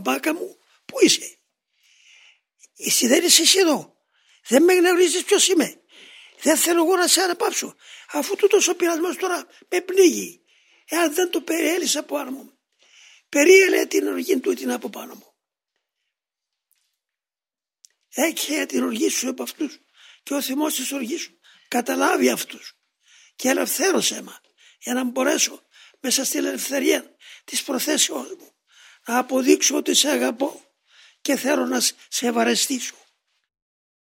μπαμπάκα μου, πού είσαι; Εσύ δεν είσαι εσύ εδώ. Δεν με γνωρίζεις ποιος είμαι. Δεν θέλω εγώ να σε αναπαύσω. Αφού τούτος ο πειρασμός τώρα με πνίγει. Εάν δεν το περιέλυσα από πάνω μου. Περίελε την οργή του την από πάνω μου. Έχει την οργή σου από αυτούς και ο θυμός της οργής σου καταλάβει αυτούς και ελευθέρωσέ με για να μπορέσω μέσα στην ελευθερία της προθέσεώς μου να αποδείξω ότι σε αγαπώ και θέλω να σε ευαρεστήσω.